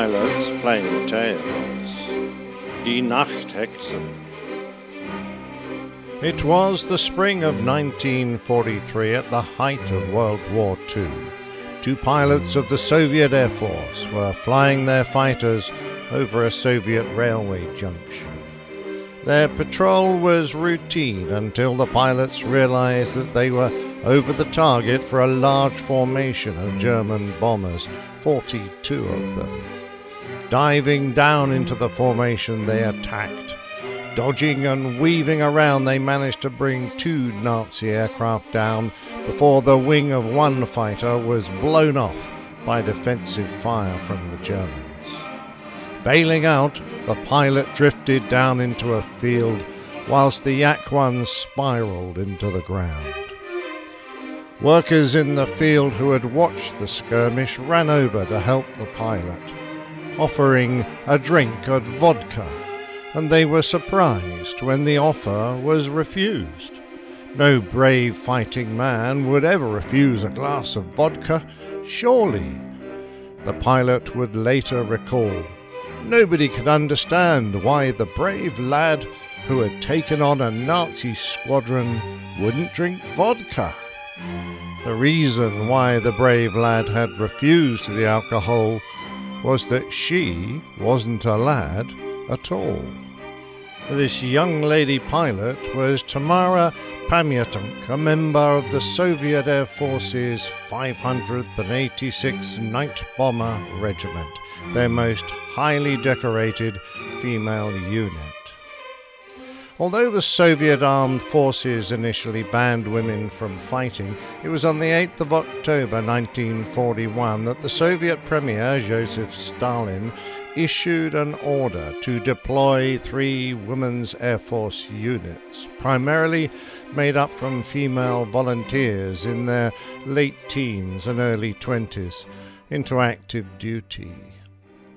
pilots Plain Tales. Die Nachthexen. It was the spring of 1943 at the height of World War II. Two pilots of the Soviet Air Force were flying their fighters over a Soviet railway junction. Their patrol was routine until the pilots realized that they were over the target for a large formation of German bombers, 42 of them. Diving down into the formation, they attacked. Dodging and weaving around, they managed to bring two Nazi aircraft down before the wing of one fighter was blown off by defensive fire from the Germans. Bailing out, the pilot drifted down into a field whilst the Yak 1 spiraled into the ground. Workers in the field who had watched the skirmish ran over to help the pilot, offering a drink of vodka, and they were surprised when the offer was refused. No brave fighting man would ever refuse a glass of vodka, surely. The pilot would later recall. Nobody could understand why the brave lad who had taken on a Nazi squadron wouldn't drink vodka. The reason why the brave lad had refused the alcohol was that she wasn't a lad at all. This young lady pilot was Tamara Pamyatnykh, a member of the Soviet Air Force's 586th Night Bomber Regiment, their most highly decorated female unit. Although the Soviet armed forces initially banned women from fighting, it was on the 8th of October 1941 that the Soviet Premier Joseph Stalin issued an order to deploy three Women's Air Force units, primarily made up from female volunteers in their late teens and early 20s, into active duty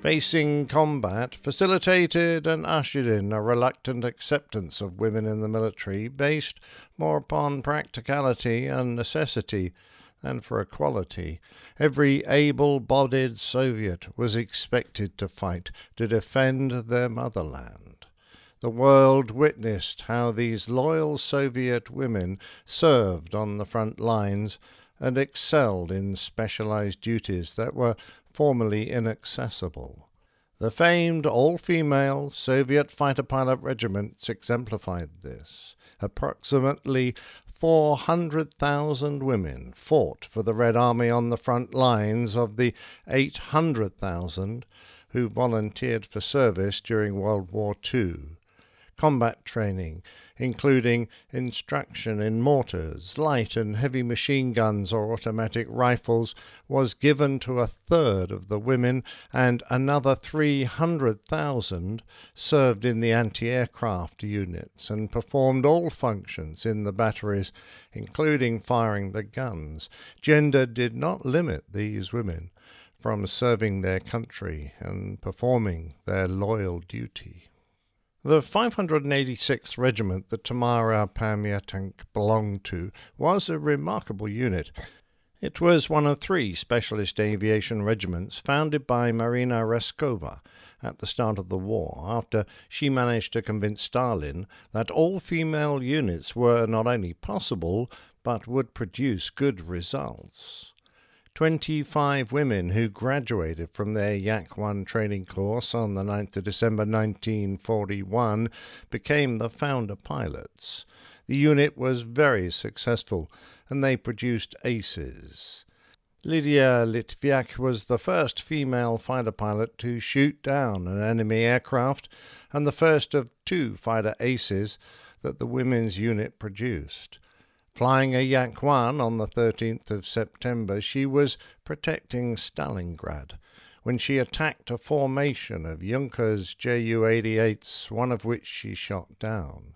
facing combat facilitated and ushered in a reluctant acceptance of women in the military based more upon practicality and necessity than for equality. Every able bodied Soviet was expected to fight to defend their motherland. The world witnessed how these loyal Soviet women served on the front lines and excelled in specialized duties that were formerly inaccessible. The famed all female Soviet fighter pilot regiments exemplified this. Approximately 400,000 women fought for the Red Army on the front lines of the 800,000 who volunteered for service during World War II. Combat training including instruction in mortars, light and heavy machine guns or automatic rifles, was given to a third of the women, and another 300,000 served in the anti aircraft units and performed all functions in the batteries, including firing the guns. Gender did not limit these women from serving their country and performing their loyal duty. The 586th Regiment that Tamara Pamyatnykh belonged to was a remarkable unit. It was one of three specialist aviation regiments founded by Marina Raskova at the start of the war after she managed to convince Stalin that all female units were not only possible but would produce good results. 25 women who graduated from their Yak 1 training course on the 9th of December 1941 became the founder pilots. The unit was very successful and they produced aces. Lydia Litviak was the first female fighter pilot to shoot down an enemy aircraft and the first of two fighter aces that the women's unit produced. Flying a Yak 1 on the 13th of September, she was protecting Stalingrad when she attacked a formation of Junkers Ju 88s, one of which she shot down.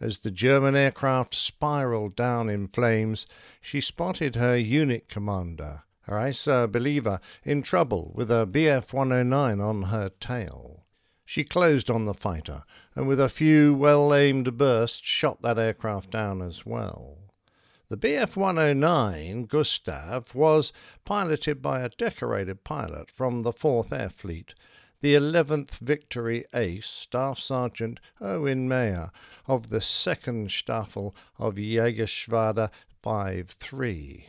As the German aircraft spiraled down in flames, she spotted her unit commander, Raisa Belyaeva, in trouble with a Bf 109 on her tail. She closed on the fighter, and with a few well aimed bursts shot that aircraft down as well. The Bf 109 Gustav was piloted by a decorated pilot from the 4th Air Fleet, the 11th Victory Ace, Staff Sergeant Erwin Meyer of the 2nd Staffel of Jagdgeschwader 5 3.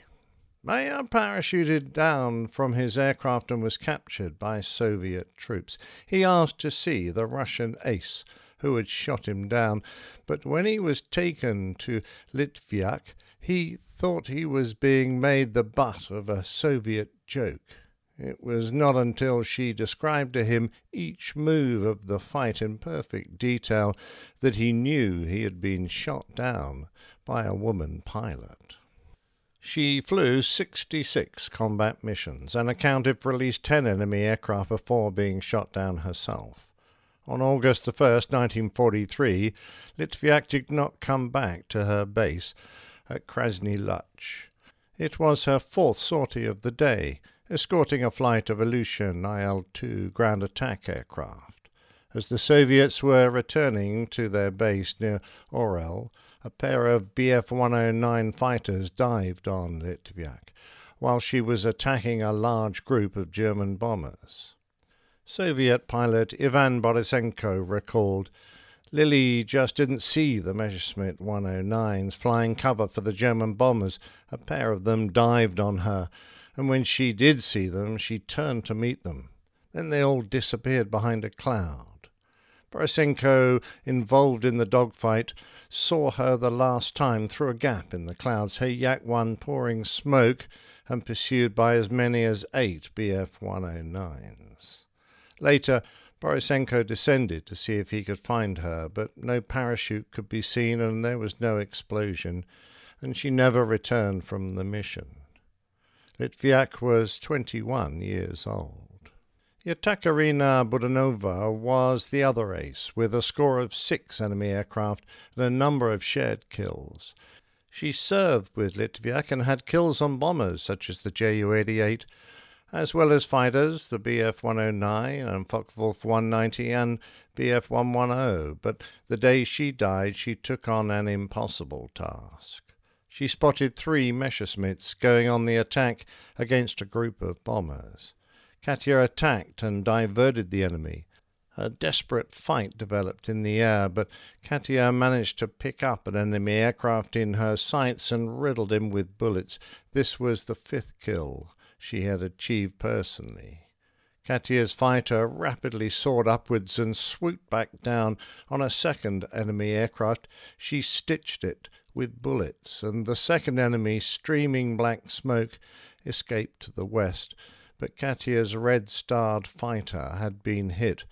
Meyer parachuted down from his aircraft and was captured by Soviet troops. He asked to see the Russian ace who had shot him down, but when he was taken to Litviak, he thought he was being made the butt of a Soviet joke. It was not until she described to him each move of the fight in perfect detail that he knew he had been shot down by a woman pilot. She flew 66 combat missions and accounted for at least 10 enemy aircraft before being shot down herself. On August 1, 1943, Litviak did not come back to her base at Krasny Luch. It was her fourth sortie of the day, escorting a flight of Ilyushin IL 2 ground attack aircraft. As the Soviets were returning to their base near Orel, a pair of Bf 109 fighters dived on Litviak while she was attacking a large group of German bombers. Soviet pilot Ivan Borisenko recalled Lily just didn't see the Messerschmitt 109s flying cover for the German bombers. A pair of them dived on her, and when she did see them, she turned to meet them. Then they all disappeared behind a cloud. Borisenko, involved in the dogfight, saw her the last time through a gap in the clouds, her Yak 1 pouring smoke and pursued by as many as eight Bf 109s. Later, Borisenko descended to see if he could find her, but no parachute could be seen and there was no explosion, and she never returned from the mission. Litviak was 21 years old. Yekaterina Budanova was the other ace, with a score of six enemy aircraft and a number of shared kills. She served with Litviak and had kills on bombers such as the Ju 88, as well as fighters, the Bf 109 and Focke-Wulf 190 and Bf 110. But the day she died, she took on an impossible task. She spotted three Messerschmitts going on the attack against a group of bombers. Katia attacked and diverted the enemy. A desperate fight developed in the air, but Katia managed to pick up an enemy aircraft in her sights and riddled him with bullets. This was the fifth kill she had achieved personally. Katia's fighter rapidly soared upwards and swooped back down on a second enemy aircraft. She stitched it with bullets, and the second enemy, streaming black smoke, escaped to the west but Katia's red starred fighter had been hit.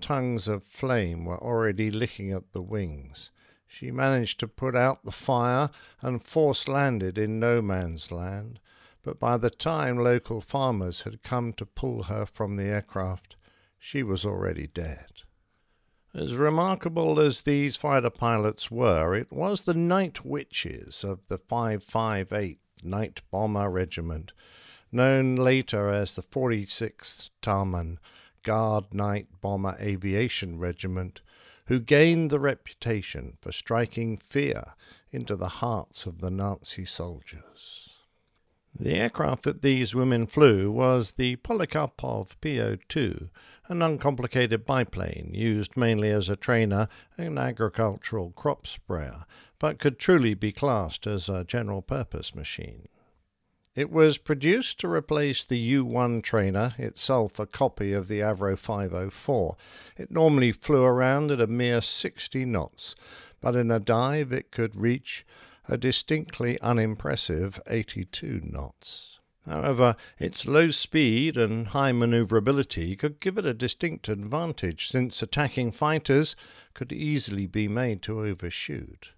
Tongues of flame were already licking at the wings. She managed to put out the fire and force landed in no man's land, but by the time local farmers had come to pull her from the aircraft, she was already dead. As remarkable as these fighter pilots were, it was the night witches of the 558th Night Bomber Regiment known later as the 46th Taman Guard Night Bomber Aviation Regiment, who gained the reputation for striking fear into the hearts of the Nazi soldiers. The aircraft that these women flew was the Polikarpov PO 2, an uncomplicated biplane used mainly as a trainer and agricultural crop sprayer, but could truly be classed as a general purpose machine. It was produced to replace the U1 trainer, itself a copy of the Avro 504. It normally flew around at a mere 60 knots, but in a dive it could reach a distinctly unimpressive 82 knots. However, its low speed and high maneuverability could give it a distinct advantage since attacking fighters could easily be made to overshoot.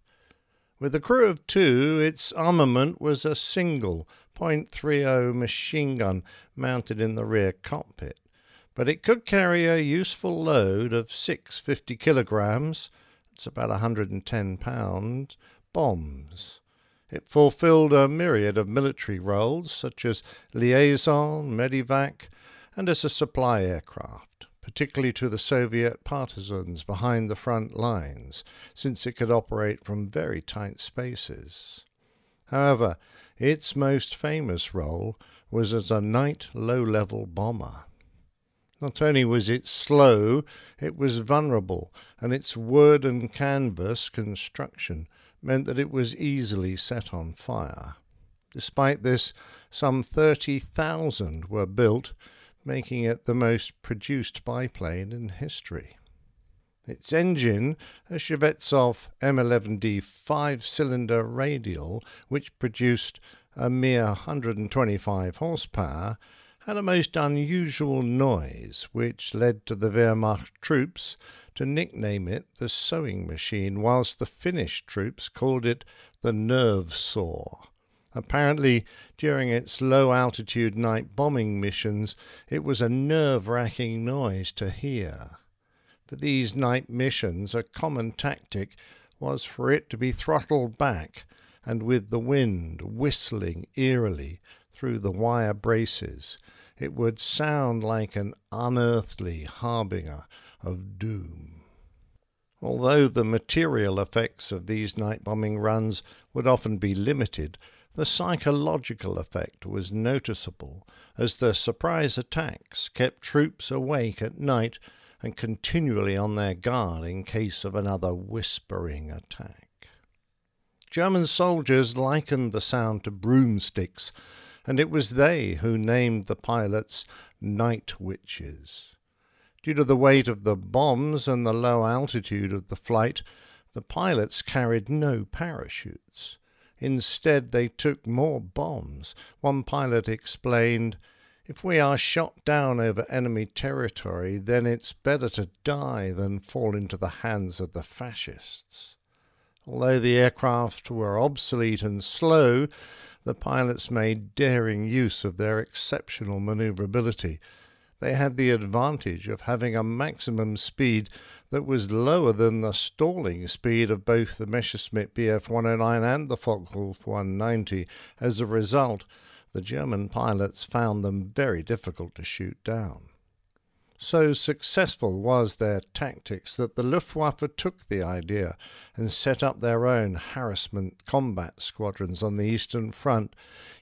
With a crew of two, its armament was a single .30 machine gun mounted in the rear cockpit, but it could carry a useful load of 650 kilograms, it's about 110 pounds, bombs. It fulfilled a myriad of military roles, such as liaison, medivac, and as a supply aircraft, particularly to the Soviet partisans behind the front lines, since it could operate from very tight spaces. However, its most famous role was as a night low level bomber. Not only was it slow, it was vulnerable, and its wood and canvas construction meant that it was easily set on fire. Despite this, some 30,000 were built, making it the most produced biplane in history. Its engine, a Shvetsov M11D five cylinder radial, which produced a mere 125 horsepower, had a most unusual noise, which led to the Wehrmacht troops to nickname it the sewing machine, whilst the Finnish troops called it the nerve saw. Apparently, during its low altitude night bombing missions, it was a nerve wracking noise to hear. For these night missions, a common tactic was for it to be throttled back and with the wind whistling eerily through the wire braces, it would sound like an unearthly harbinger of doom. Although the material effects of these night bombing runs would often be limited, the psychological effect was noticeable as the surprise attacks kept troops awake at night and continually on their guard in case of another whispering attack. German soldiers likened the sound to broomsticks, and it was they who named the pilots night witches. Due to the weight of the bombs and the low altitude of the flight, the pilots carried no parachutes. Instead, they took more bombs. One pilot explained, If we are shot down over enemy territory, then it's better to die than fall into the hands of the fascists. Although the aircraft were obsolete and slow, the pilots made daring use of their exceptional maneuverability. They had the advantage of having a maximum speed that was lower than the stalling speed of both the Messerschmitt Bf 109 and the Focke-Wulf 190. As a result, the German pilots found them very difficult to shoot down. So successful was their tactics that the Luftwaffe took the idea and set up their own harassment combat squadrons on the Eastern Front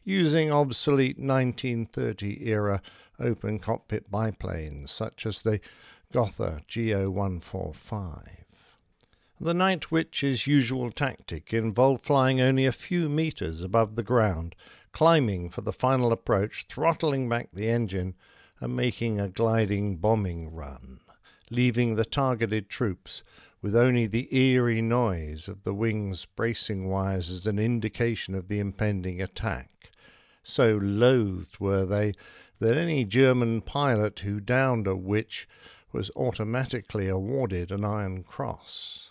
using obsolete 1930 era open cockpit biplanes such as the Gotha GO145. The Night Witch's usual tactic involved flying only a few meters above the ground, climbing for the final approach, throttling back the engine, and making a gliding bombing run, leaving the targeted troops with only the eerie noise of the wings' bracing wires as an indication of the impending attack. So loathed were they that any German pilot who downed a witch was automatically awarded an Iron Cross.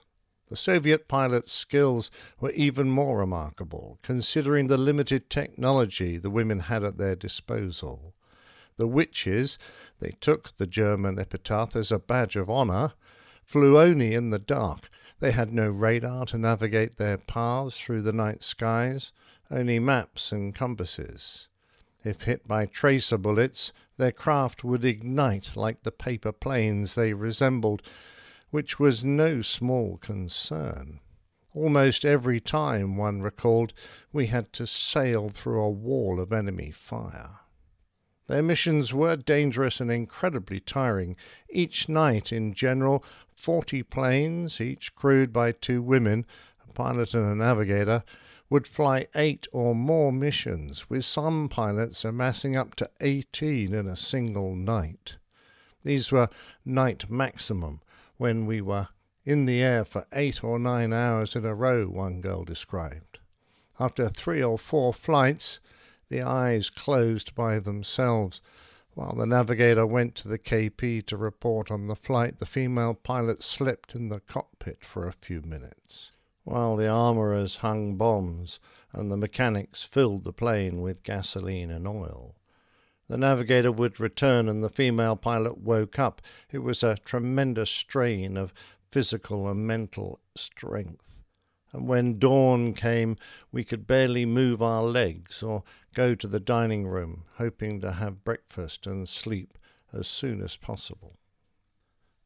The Soviet pilots' skills were even more remarkable, considering the limited technology the women had at their disposal. The witches, they took the German epitaph as a badge of honour, flew only in the dark. They had no radar to navigate their paths through the night skies, only maps and compasses. If hit by tracer bullets, their craft would ignite like the paper planes they resembled, which was no small concern. Almost every time, one recalled, we had to sail through a wall of enemy fire. Their missions were dangerous and incredibly tiring. Each night, in general, forty planes, each crewed by two women, a pilot and a navigator, would fly eight or more missions, with some pilots amassing up to 18 in a single night. These were night maximum, when we were in the air for eight or nine hours in a row, one girl described. After three or four flights, the eyes closed by themselves. While the navigator went to the KP to report on the flight, the female pilot slept in the cockpit for a few minutes while the armourers hung bombs and the mechanics filled the plane with gasoline and oil. The navigator would return and the female pilot woke up. It was a tremendous strain of physical and mental strength. And when dawn came, we could barely move our legs or go to the dining room, hoping to have breakfast and sleep as soon as possible.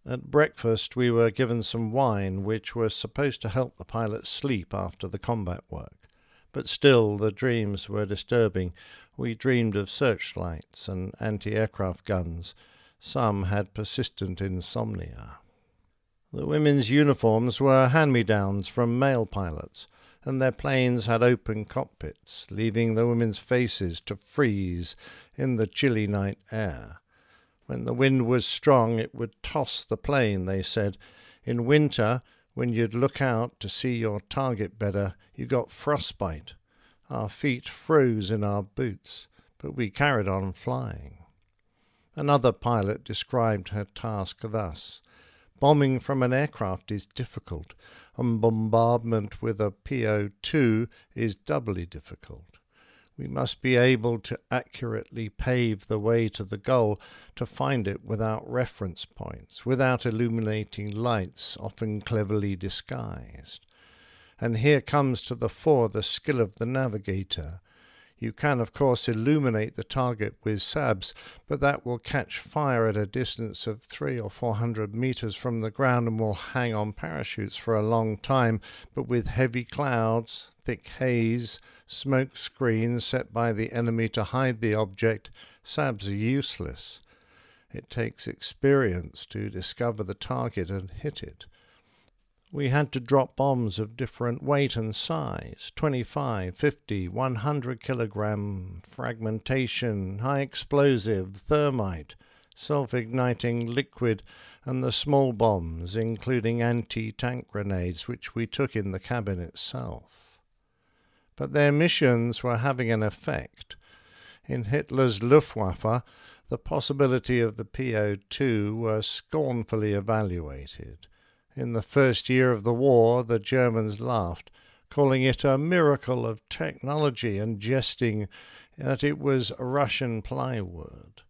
At breakfast, we were given some wine, which was supposed to help the pilot sleep after the combat work. But still, the dreams were disturbing. We dreamed of searchlights and anti aircraft guns. Some had persistent insomnia. The women's uniforms were hand me downs from male pilots, and their planes had open cockpits, leaving the women's faces to freeze in the chilly night air. When the wind was strong, it would toss the plane, they said. In winter, when you'd look out to see your target better, you got frostbite. Our feet froze in our boots, but we carried on flying. Another pilot described her task thus Bombing from an aircraft is difficult, and bombardment with a PO 2 is doubly difficult. We must be able to accurately pave the way to the goal, to find it without reference points, without illuminating lights, often cleverly disguised. And here comes to the fore the skill of the navigator. You can, of course, illuminate the target with SABs, but that will catch fire at a distance of three or four hundred meters from the ground and will hang on parachutes for a long time. But with heavy clouds, thick haze, smoke screens set by the enemy to hide the object, SABs are useless. It takes experience to discover the target and hit it. We had to drop bombs of different weight and size 25, 50, 100 kilogram, fragmentation, high explosive, thermite, self igniting liquid, and the small bombs, including anti tank grenades, which we took in the cabin itself but their missions were having an effect. In Hitler's Luftwaffe, the possibility of the PO2 were scornfully evaluated. In the first year of the war, the Germans laughed, calling it a miracle of technology and jesting that it was Russian plywood.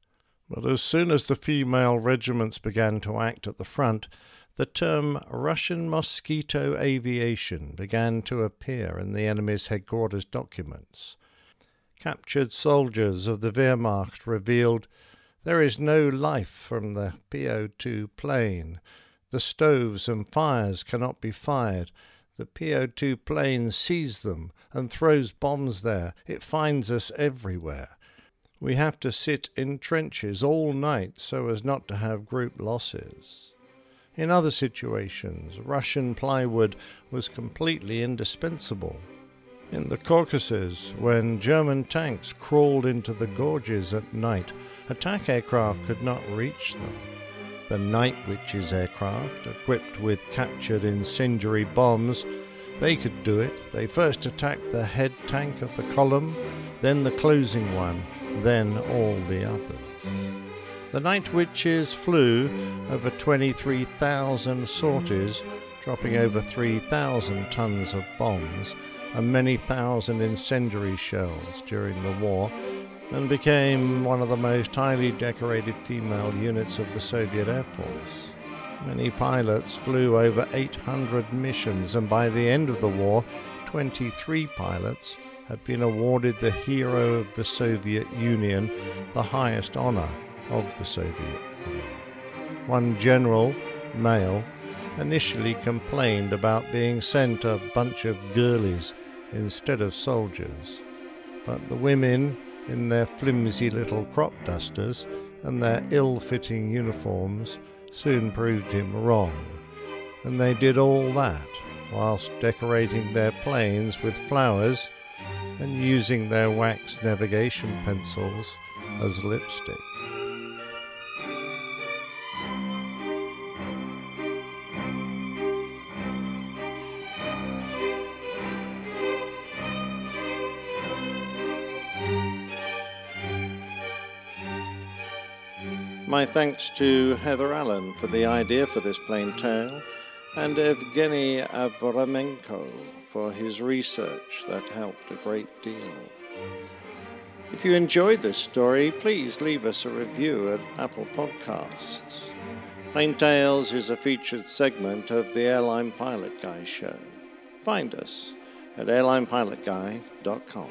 But as soon as the female regiments began to act at the front, the term Russian mosquito aviation began to appear in the enemy's headquarters documents. Captured soldiers of the Wehrmacht revealed there is no life from the PO 2 plane. The stoves and fires cannot be fired. The PO 2 plane sees them and throws bombs there. It finds us everywhere. We have to sit in trenches all night so as not to have group losses. In other situations, Russian plywood was completely indispensable. In the Caucasus, when German tanks crawled into the gorges at night, attack aircraft could not reach them. The Night Witches aircraft, equipped with captured incendiary bombs, they could do it. They first attacked the head tank of the column, then the closing one, then all the others. The Night Witches flew over 23,000 sorties, dropping over 3,000 tons of bombs and many thousand incendiary shells during the war, and became one of the most highly decorated female units of the Soviet Air Force. Many pilots flew over 800 missions, and by the end of the war, 23 pilots had been awarded the Hero of the Soviet Union, the highest honor of the Soviet Union. One general, male, initially complained about being sent a bunch of girlies instead of soldiers, but the women, in their flimsy little crop dusters and their ill fitting uniforms, soon proved him wrong, and they did all that whilst decorating their planes with flowers and using their wax navigation pencils as lipstick. My thanks to Heather Allen for the idea for this plain tale, and Evgeny Avramenko for his research that helped a great deal. If you enjoyed this story, please leave us a review at Apple Podcasts. Plain Tales is a featured segment of the Airline Pilot Guy show. Find us at airlinepilotguy.com.